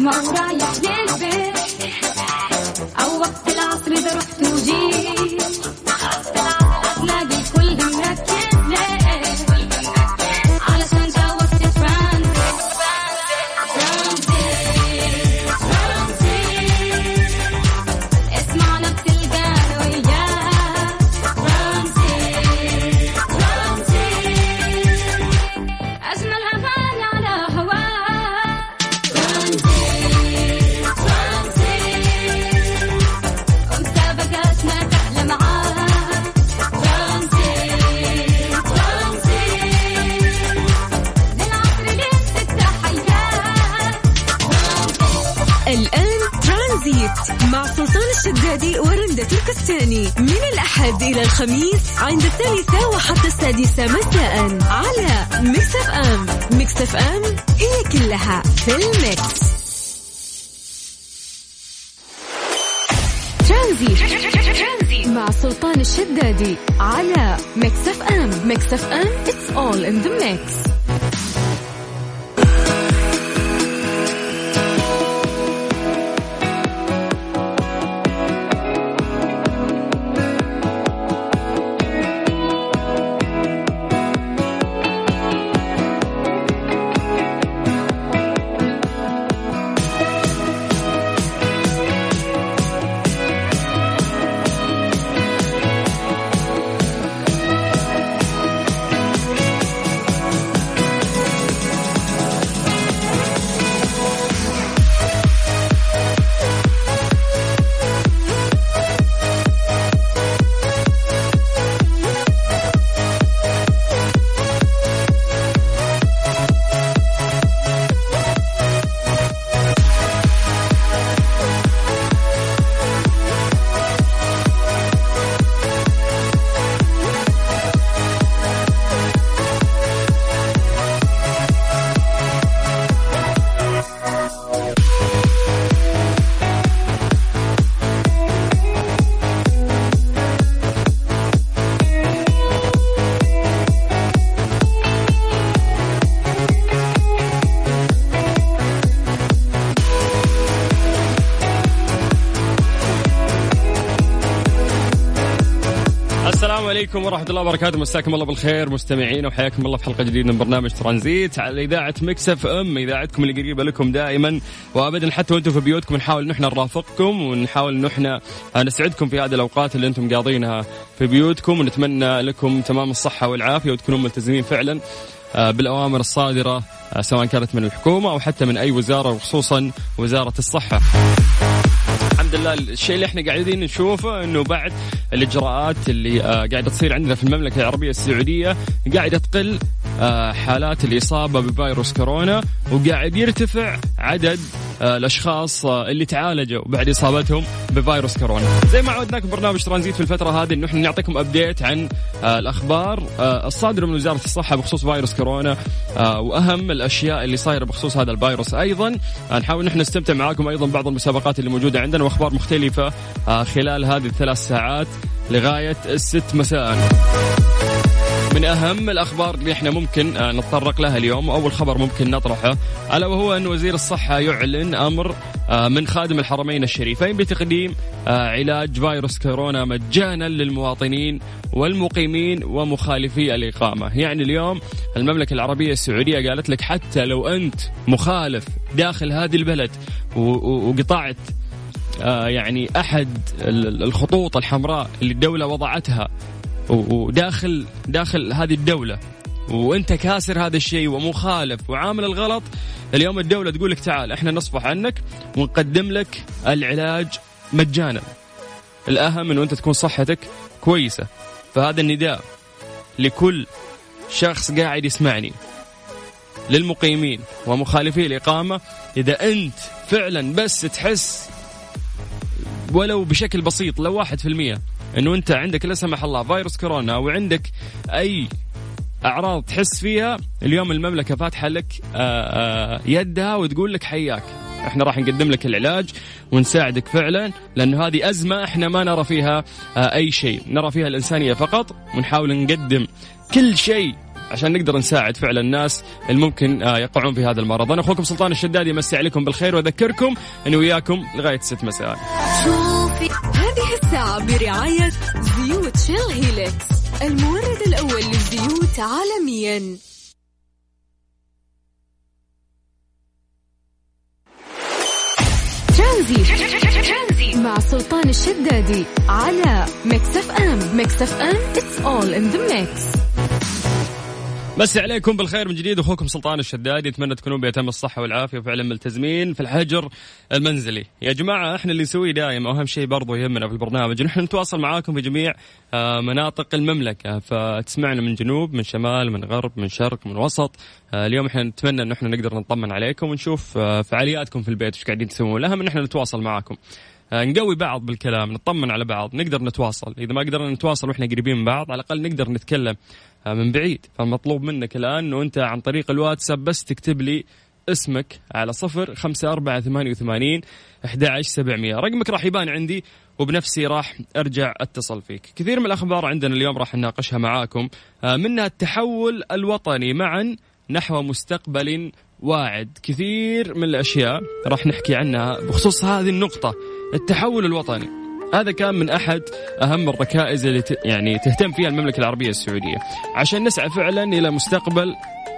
ما هو رايح الشدادي ورندة تركستاني من الأحد إلى الخميس عند الثالثة وحتى السادسة مساء. على ميكس أف أم ميكس أف أم هي كلها في ال mix. ترانزيت مع سلطان الشدادي على ميكس أف أم ميكس أف أم It's all in the mix. عليكم ورحمة الله وبركاته. مساكم الله بالخير مستمعين وحياكم الله في حلقة جديدة من برنامج ترانزيت على إذاعة مكسف أم إذاعتكم اللي قريبة لكم دائما. وأبدا حتى وأنتم في بيوتكم نحاول نحن نرافقكم ونحاول نحن نسعدكم في هذه الأوقات اللي أنتم قاضينها في بيوتكم. ونتمنى لكم تمام الصحة والعافية وتكونوا ملتزمين فعلا آه، بالأوامر الصادرة آه، سواء كانت من الحكومة أو حتى من أي وزارة وخصوصا وزارة الصحة. الحمد لله. الشيء اللي إحنا قاعدين نشوفه إنه بعد الإجراءات اللي آه قاعدة تصير عندنا في المملكة العربية السعودية قاعدة تقل حالات الإصابة بفيروس كورونا وقاعد يرتفع عدد آه الأشخاص آه اللي تعالجوا بعد إصابتهم بفيروس كورونا. زي ما عودناكم برنامج ترانزيت في الفترة هذه انه إحنا نعطيكم ابديت عن آه الأخبار آه الصادره من وزارة الصحة بخصوص فيروس كورونا آه وأهم الأشياء اللي صايرة بخصوص هذا الفيروس أيضا آه نحاول نحن نستمتع معاكم أيضا بعض المسابقات اللي موجودة عندنا وأخبار مختلفة آه خلال هذه الثلاث ساعات لغاية الست مساء. من أهم الأخبار اللي إحنا ممكن آه، نتطرق لها اليوم اول خبر ممكن نطرحه ألا وهو أن وزير الصحة يعلن أمر آه، من خادم الحرمين الشريفين بتقديم آه، علاج فيروس كورونا مجانا للمواطنين والمقيمين ومخالفي الإقامة، يعني اليوم المملكة العربية السعودية قالت لك حتى لو أنت مخالف داخل هذه البلد وقطعت يعني أحد ال- الخطوط الحمراء اللي الدولة وضعتها وداخل داخل هذه الدولة. وانت كاسر هذا الشيء ومخالف وعامل الغلط اليوم الدولة تقول لك تعال إحنا نصفح عنك ونقدم لك العلاج مجانا. الأهم إنه أنت تكون صحتك كويسة. فهذا النداء لكل شخص قاعد يسمعني. للمقيمين ومخالفي الإقامة إذا أنت فعلا بس تحس ولو بشكل بسيط لو واحد في المية أنه أنت عندك لا سمح الله فيروس كورونا أو عندك أي أعراض تحس فيها اليوم المملكة فاتحة لك آه، آه، يدها وتقول لك حياك. إحنا راح نقدم لك العلاج ونساعدك فعلا لأنه هذه أزمة إحنا ما نرى فيها آه، أي شيء، نرى فيها الإنسانية فقط ونحاول نقدم كل شيء عشان نقدر نساعد فعلا الناس اللي ممكن آه، يقعون في هذا المرض. أنا أخوكم سلطان الشدادي يمسي عليكم بالخير وأذكركم إني وياكم لغاية 6 مساء. الساعة برعاية زيوت شيل هيلكس المورد الأول للزيوت عالميا. ترانزيت مع سلطان الشدادي على ميكس أف أم. ميكس أف أم it's all in the mix. مسي عليكم بالخير من جديد أخوكم سلطان الشدادي أتمنى تكونون بأتم الصحة والعافية وفعلا ملتزمين في الحجر المنزلي. يا جماعة إحنا اللي نسويه دائما وأهم شيء برضو يهمنا في البرنامج نحن نتواصل معاكم في جميع آه، مناطق المملكة. فتسمعنا من جنوب من شمال من غرب من شرق من وسط. آه، اليوم إحنا نتمنى انه إحنا نقدر نطمن عليكم ونشوف آه، فعالياتكم في البيت وش قاعدين تسوون. الأهم إن إحنا نتواصل معاكم. نقوي بعض بالكلام نطمن على بعض نقدر نتواصل. إذا ما قدرنا نتواصل وإحنا قريبين من بعض على الأقل نقدر نتكلم آه، من بعيد. فالمطلوب منك الآن إنه أنت عن طريق الواتساب بس تكتب لي اسمك على صفر خمسة أربعة ثمانية وثمانين أحد سبعمية. رقمك راح يبان عندي وبنفسي راح أرجع أتصل فيك. كثير من الأخبار عندنا اليوم راح نناقشها معاكم. آه، منها التحول الوطني معا نحو مستقبل واعد. كثير من الأشياء راح نحكي عنها بخصوص هذه النقطة. التحول الوطني. هذا كان من أحد أهم الركائز اللي. يعني تهتم فيها المملكة العربية السعودية. عشان نسعى فعلا إلى مستقبل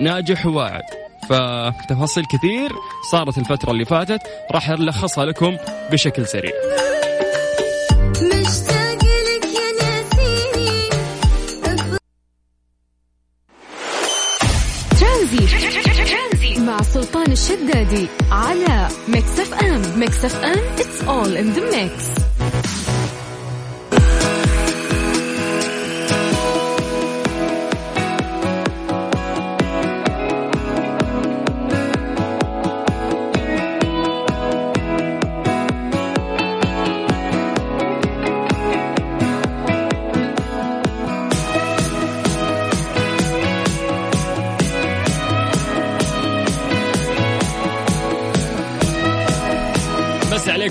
ناجح وواعد. فتفاصيل كثير صارت الفترة اللي فاتت راح ألخصها لكم بشكل سريع. ترانزي مع سلطان الشدادي ميكس اف ام it's all in the mix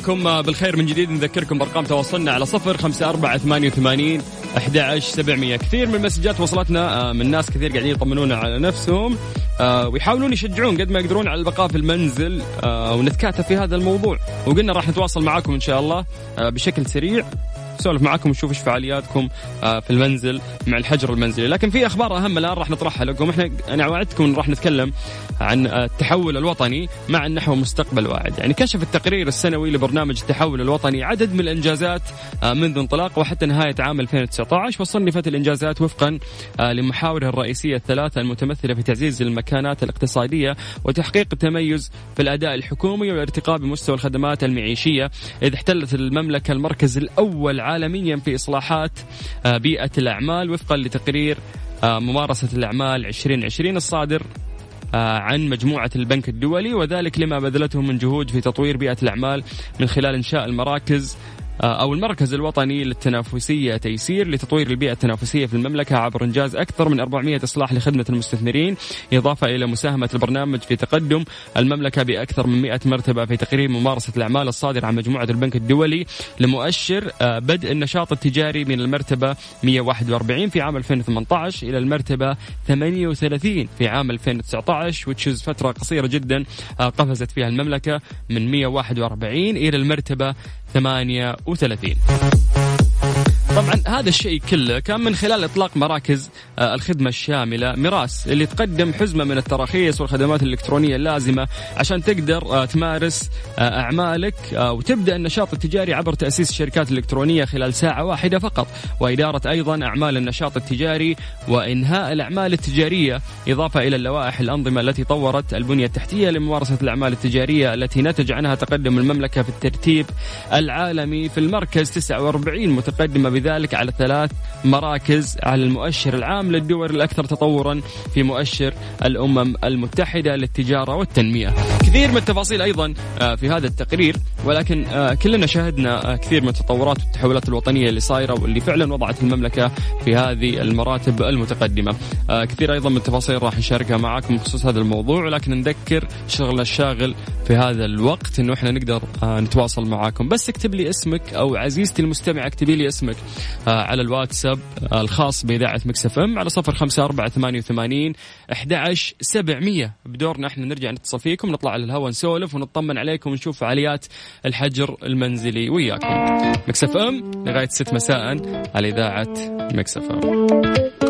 عليكم بالخير من جديد. نذكركم بأرقام تواصلنا على صفر خمسة أربعة ثمانية وثمانين أحد سبعمية. كثير من المسجات وصلتنا آه، من ناس كثير قاعدين يطمنونا على نفسهم آه، ويحاولون يشجعون قد ما يقدرون على البقاء في المنزل آه، ونتكاتف في هذا الموضوع. وقلنا راح نتواصل معاكم إن شاء الله بشكل سريع. نسولف معاكم ونشوف إيش فعالياتكم آه، في المنزل مع الحجر المنزلي. لكن في أخبار أهم الآن راح نطرحها لكم. إحنا أنا وعدتكم إن راح نتكلم عن آه، التحول الوطني مع نحو مستقبل واعد. يعني كشف التقرير السنوي لبرنامج التحول الوطني عدد من الإنجازات آه، منذ انطلاقه وحتى نهاية عام 2019 وصنفت الإنجازات وفقا لمحاوره الرئيسية الثلاثة المتمثلة في تعزيز المكانات الاقتصادية وتحقيق التميز في الأداء الحكومي والارتقاء بمستوى الخدمات المعيشية إذ احتلت المملكة المركز الأول عالميا في إصلاحات آه، بيئة الأعمال وفقا لتقرير آه، ممارسة الأعمال 2020 الصادر آه، عن مجموعة البنك الدولي وذلك لما بذلته من جهود في تطوير بيئة الأعمال من خلال إنشاء المراكز أو المركز الوطني للتنافسية تيسير لتطوير البيئة التنافسية في المملكة عبر إنجاز أكثر من 400 إصلاح لخدمة المستثمرين إضافة إلى مساهمة البرنامج في تقدم. المملكة بأكثر من 100 مرتبة في تقرير ممارسة الأعمال الصادر عن مجموعة البنك الدولي لمؤشر آه، بدء النشاط التجاري من المرتبة 141 في عام 2018 إلى المرتبة 38 في عام 2019 which is فترة قصيرة جدا آه، قفزت فيها المملكة من 141 إلى المرتبة 38 طبعا هذا الشيء كله كان من خلال إطلاق مراكز آه، الخدمة الشاملة. ميراس اللي تقدم حزمة من التراخيص والخدمات الإلكترونية اللازمة عشان تقدر آه، تمارس آه، أعمالك وتبدأ النشاط التجاري عبر تأسيس شركات الكترونيه خلال ساعة واحدة فقط. وإدارة أيضا أعمال النشاط التجاري وإنهاء الأعمال التجارية إضافة إلى اللوائح الأنظمة التي طورت البنية التحتية لممارسة الأعمال التجارية التي نتج عنها تقدم المملكة في الترتيب العالمي. في المركز 49 متقدمة بذلك على ثلاث مراكز على المؤشر العام للدول الأكثر تطورا في مؤشر الأمم المتحدة للتجارة والتنمية. كثير من التفاصيل أيضا آه، في هذا التقرير ولكن آه، كلنا شاهدنا آه، كثير من التطورات والتحولات الوطنية اللي صايرة واللي فعلا وضعت المملكة في هذه المراتب المتقدمة. كثير أيضا من التفاصيل راح نشاركها معاكم بخصوص هذا الموضوع ولكن نذكر شغلنا الشاغل في هذا الوقت إنه إحنا نقدر نتواصل معاكم بس اكتب لي اسمك أو عزيزتي المستمع اكتبي لي اسمك على الواتساب الخاص بإذاعة مكسف إم على صفر خمسة أربعة ثمانية وثمانين أحد سبعمية بدورنا إحنا نرجع نتصل فيكم نطلع على الهواء نسولف ونطمن عليكم ونشوف فعاليات الحجر المنزلي وياكم. مكسف أم لغاية 6 مساء على إذاعة مكسف أم.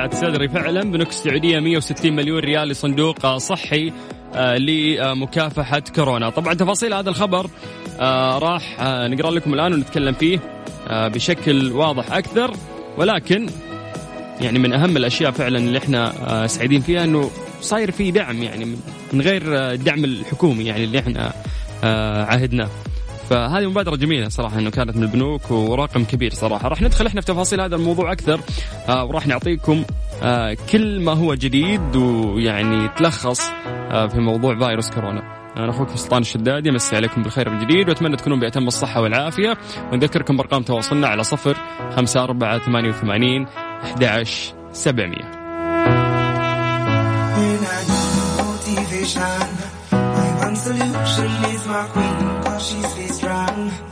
آه، وسعت صدري فعلا. بنوك السعودية 160 مليون ريال لصندوق آه، صحي آه، لمكافحة كورونا. طبعا تفاصيل هذا الخبر راح نقرأ لكم الآن ونتكلم فيه بشكل واضح أكثر. ولكن يعني من أهم الأشياء فعلا اللي إحنا سعيدين فيها إنه صاير في دعم يعني من غير الدعم الحكومي يعني اللي إحنا عهدناه. فهذه مبادرة جميلة صراحة إنه كانت من البنوك ورقم كبير صراحة. راح ندخل إحنا في تفاصيل هذا الموضوع أكثر آه وراح نعطيكم آه كل ما هو جديد ويعني تلخص آه في موضوع فيروس كورونا. أنا أخوكم سلطان الشدادي أمسي عليكم بالخير من جديد وأتمنى تكونون بأتم الصحة والعافية. ونذكركم بأرقام تواصلنا على صفر خمسة أربعة ثمانية وثمانين أحد عشر سبعمية solution is my queen, she's this strong.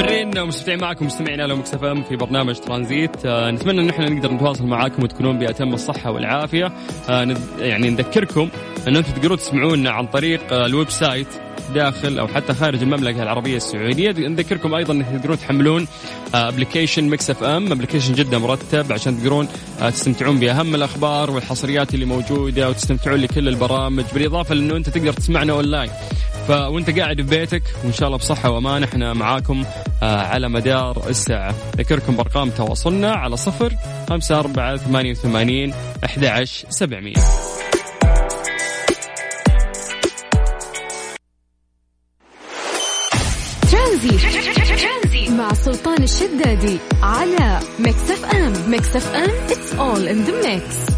مستمرين ومستمتعين معكم مستمعين على ميكس اف ام في برنامج ترانزيت. آه نتمنى إن إحنا نقدر نتواصل معاكم وتكونون بأتم الصحة والعافية. آه يعني نذكركم إن أنتم تقدرون تسمعونا عن طريق آه ال website داخل أو حتى خارج المملكة العربية السعودية. نذكركم أيضا انكم تقدرون تحملون application ميكس اف ام application جدا مرتب عشان تقدرون آه، تستمتعون بأهم الأخبار والحصريات اللي موجودة وتستمتعون لكل البرامج بالإضافة لأنه أنت تقدر تسمعنا أونلاين. فوانت قاعد في بيتك وإن شاء الله بصحة وأمان إحنا معاكم آه، على مدار الساعة. ذكركم بأرقام تواصلنا على صفر خمسة أربعة ثمانية وثمانين أحد عشر سبعمية مع سلطان الشدادي على ميكس أف أم. ميكس أف أم it's all in the mix.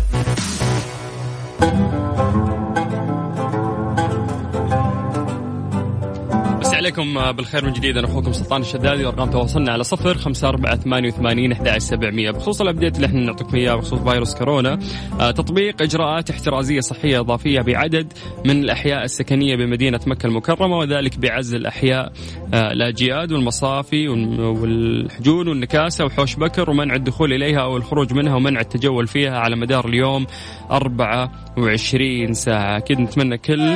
عليكم بالخير من جديد. أنا أخوكم سلطان الشدادي وأرقام تواصلنا على صفر خمسة أربعة ثمانية وثمانين أحد سبعمية. بخصوص الأبديت اللي إحنا نعطيكم إياه بخصوص فيروس كورونا آه تطبيق إجراءات احترازية صحية إضافية بعدد من الأحياء السكنية بمدينة مكة المكرمة وذلك بعزل احياء آه الأجياد والمصافي والحجون والنكاسة وحوش بكر ومنع الدخول إليها أو الخروج منها ومنع التجول فيها على مدار اليوم 24 ساعة. أكيد نتمنى كل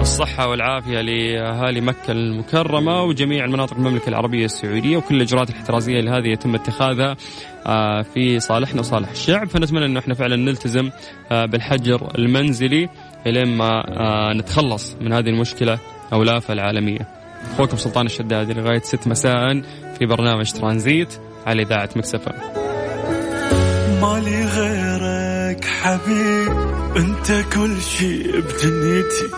الصحة والعافية لأهالي مكة المكرمة. وجميع المناطق المملكة العربية السعودية وكل الإجراءات الاحترازية اللي هذه يتم اتخاذها آه، في صالحنا وصالح الشعب. فنتمنى أنه إحنا فعلا نلتزم آه، بالحجر المنزلي لين ما آه، نتخلص من هذه المشكلة أو الآفة العالمية. أخوكم سلطان الشدادي لغاية 6 مساء في برنامج ترانزيت على إذاعة مكسفة مالي غيرك حبيب أنت كل شي بدنيتي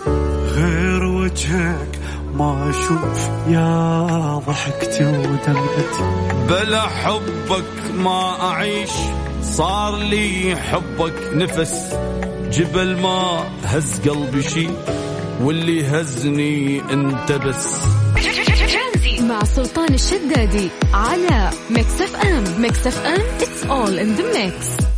غير وجهك ما أشوف يا ضحكتي ودمعتي بلا حبك ما أعيش. صار لي حبك نفس. جبل ما هز قلبي شي واللي هزني انت بس مع سلطان الشدادي على ميكس اف ام. ميكس اف ام it's all in the mix.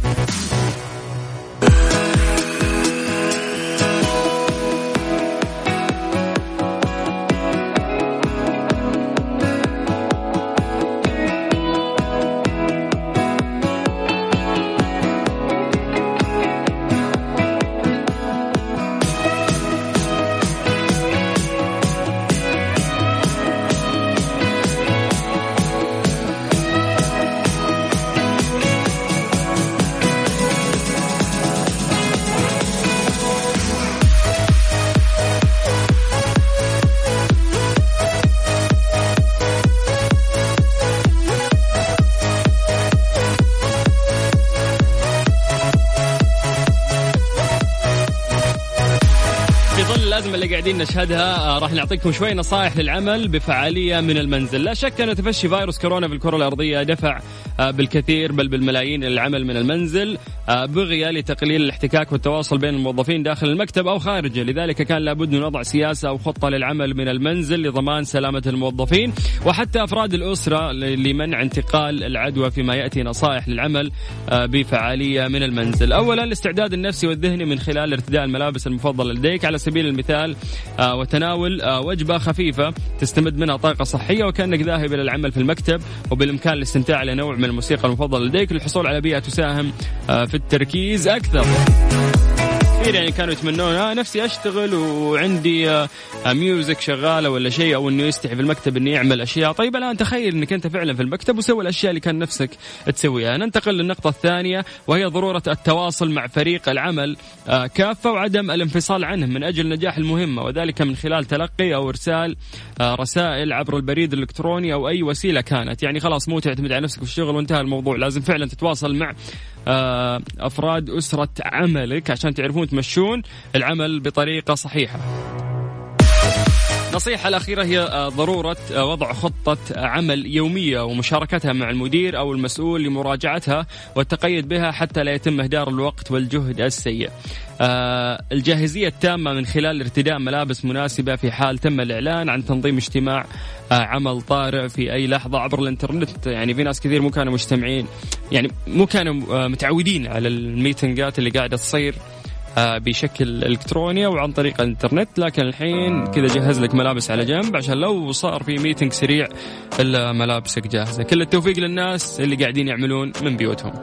قاعدين نشهدها آه، راح نعطيكم شوي نصائح للعمل بفعالية من المنزل، لا شك أن تفشي فيروس كورونا في الكرة الأرضية دفع آه، بالكثير بل بالملايين إلى العمل من المنزل آه، بغية لتقليل الاحتكاك والتواصل بين الموظفين داخل المكتب أو خارجه، لذلك كان لابد من وضع سياسة أو خطة للعمل من المنزل لضمان سلامة الموظفين وحتى أفراد الأسرة لمنع انتقال العدوى فيما يأتي نصائح للعمل بفعالية من المنزل. اولا الاستعداد النفسي والذهني من خلال ارتداء الملابس المفضلة لديك. على سبيل المثال وتناول آه، وجبة خفيفة تستمد منها طاقة صحية وكأنك ذاهب إلى العمل في المكتب وبالإمكان الاستمتاع على نوع من الموسيقى المفضلة لديك للحصول على بيئة تساهم آه، في التركيز أكثر. كثير يعني كانوا يتمنون. آه نفسي أشتغل وعندي آه آه، ميوزك شغالة ولا شيء أو إنه يستحي في المكتب انه يعمل أشياء، طيب الآن تخيل إنك أنت فعلا في المكتب وسوي الأشياء اللي كان نفسك تسويها، ننتقل للنقطة الثانية وهي ضرورة التواصل مع فريق العمل آه كافة وعدم الانفصال عنه من أجل نجاح المهمه وذلك من خلال تلقي أو إرسال آه رسائل عبر البريد الإلكتروني أو أي وسيلة كانت، يعني خلاص مو تعتمد على نفسك في الشغل وانتهى الموضوع، لازم فعلا تتواصل مع آه، أفراد أسرة عملك عشان تعرفون تمشون العمل بطريقة صحيحة. النصيحة الأخيرة هي آه، ضرورة آه، وضع خطة عمل يومية ومشاركتها مع المدير أو المسؤول لمراجعتها والتقيد بها حتى لا يتم إهدار الوقت والجهد السيء. آه، الجاهزية التامة من خلال ارتداء ملابس مناسبة في حال تم الإعلان عن تنظيم اجتماع آه، عمل طارئ في أي لحظة عبر الإنترنت يعني في ناس كثير مو كانوا مجتمعين يعني مو كانوا آه، متعودين على الميتنجات اللي قاعدة تصير آه، بشكل إلكتروني أو عن طريق الإنترنت لكن الحين كذا جهز لك ملابس على جنب عشان لو صار في ميتنج سريع إلا ملابسك جاهزة. كل التوفيق للناس اللي قاعدين يعملون من بيوتهم.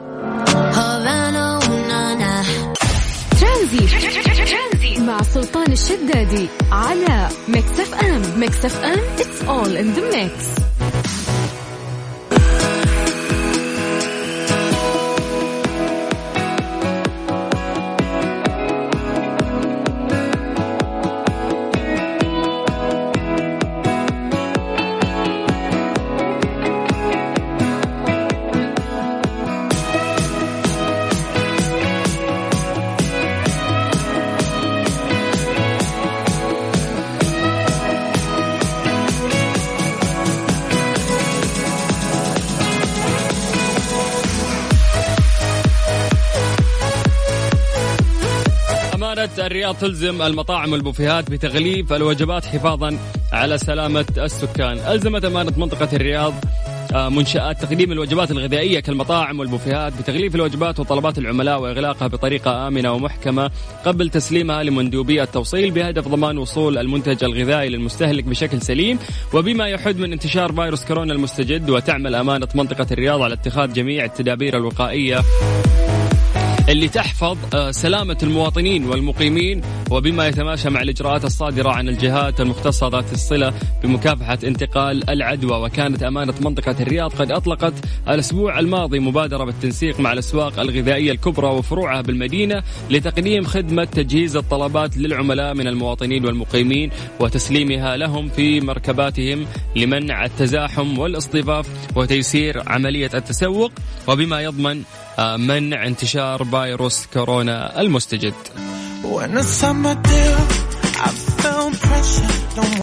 ترانزيت مع سلطان الشدادي على ميكس اف ام. ميكس اف ام it's all in the mix الرياض تلزم المطاعم والبوفيهات بتغليف الوجبات حفاظا على سلامة السكان. ألزمت أمانة منطقة الرياض آه، منشآت تقديم الوجبات الغذائية كالمطاعم والبوفيهات بتغليف الوجبات وطلبات العملاء وإغلاقها بطريقة آمنة ومحكمة قبل تسليمها لمندوبي التوصيل بهدف ضمان وصول المنتج الغذائي للمستهلك بشكل سليم. وبما يحد من انتشار فيروس كورونا المستجد وتعمل أمانة منطقة الرياض على اتخاذ جميع التدابير الوقائية. اللي تحفظ آه، سلامة المواطنين والمقيمين وبما يتماشى مع الإجراءات الصادرة عن الجهات المختصة ذات الصلة بمكافحة انتقال العدوى. وكانت أمانة منطقة الرياض قد أطلقت الأسبوع الماضي مبادرة بالتنسيق مع الأسواق الغذائية الكبرى وفروعها بالمدينة لتقديم خدمة تجهيز الطلبات للعملاء من المواطنين والمقيمين وتسليمها لهم في مركباتهم لمنع التزاحم والاصطفاف وتيسير عملية التسوق. وبما يضمن منع انتشار فيروس كورونا المستجد.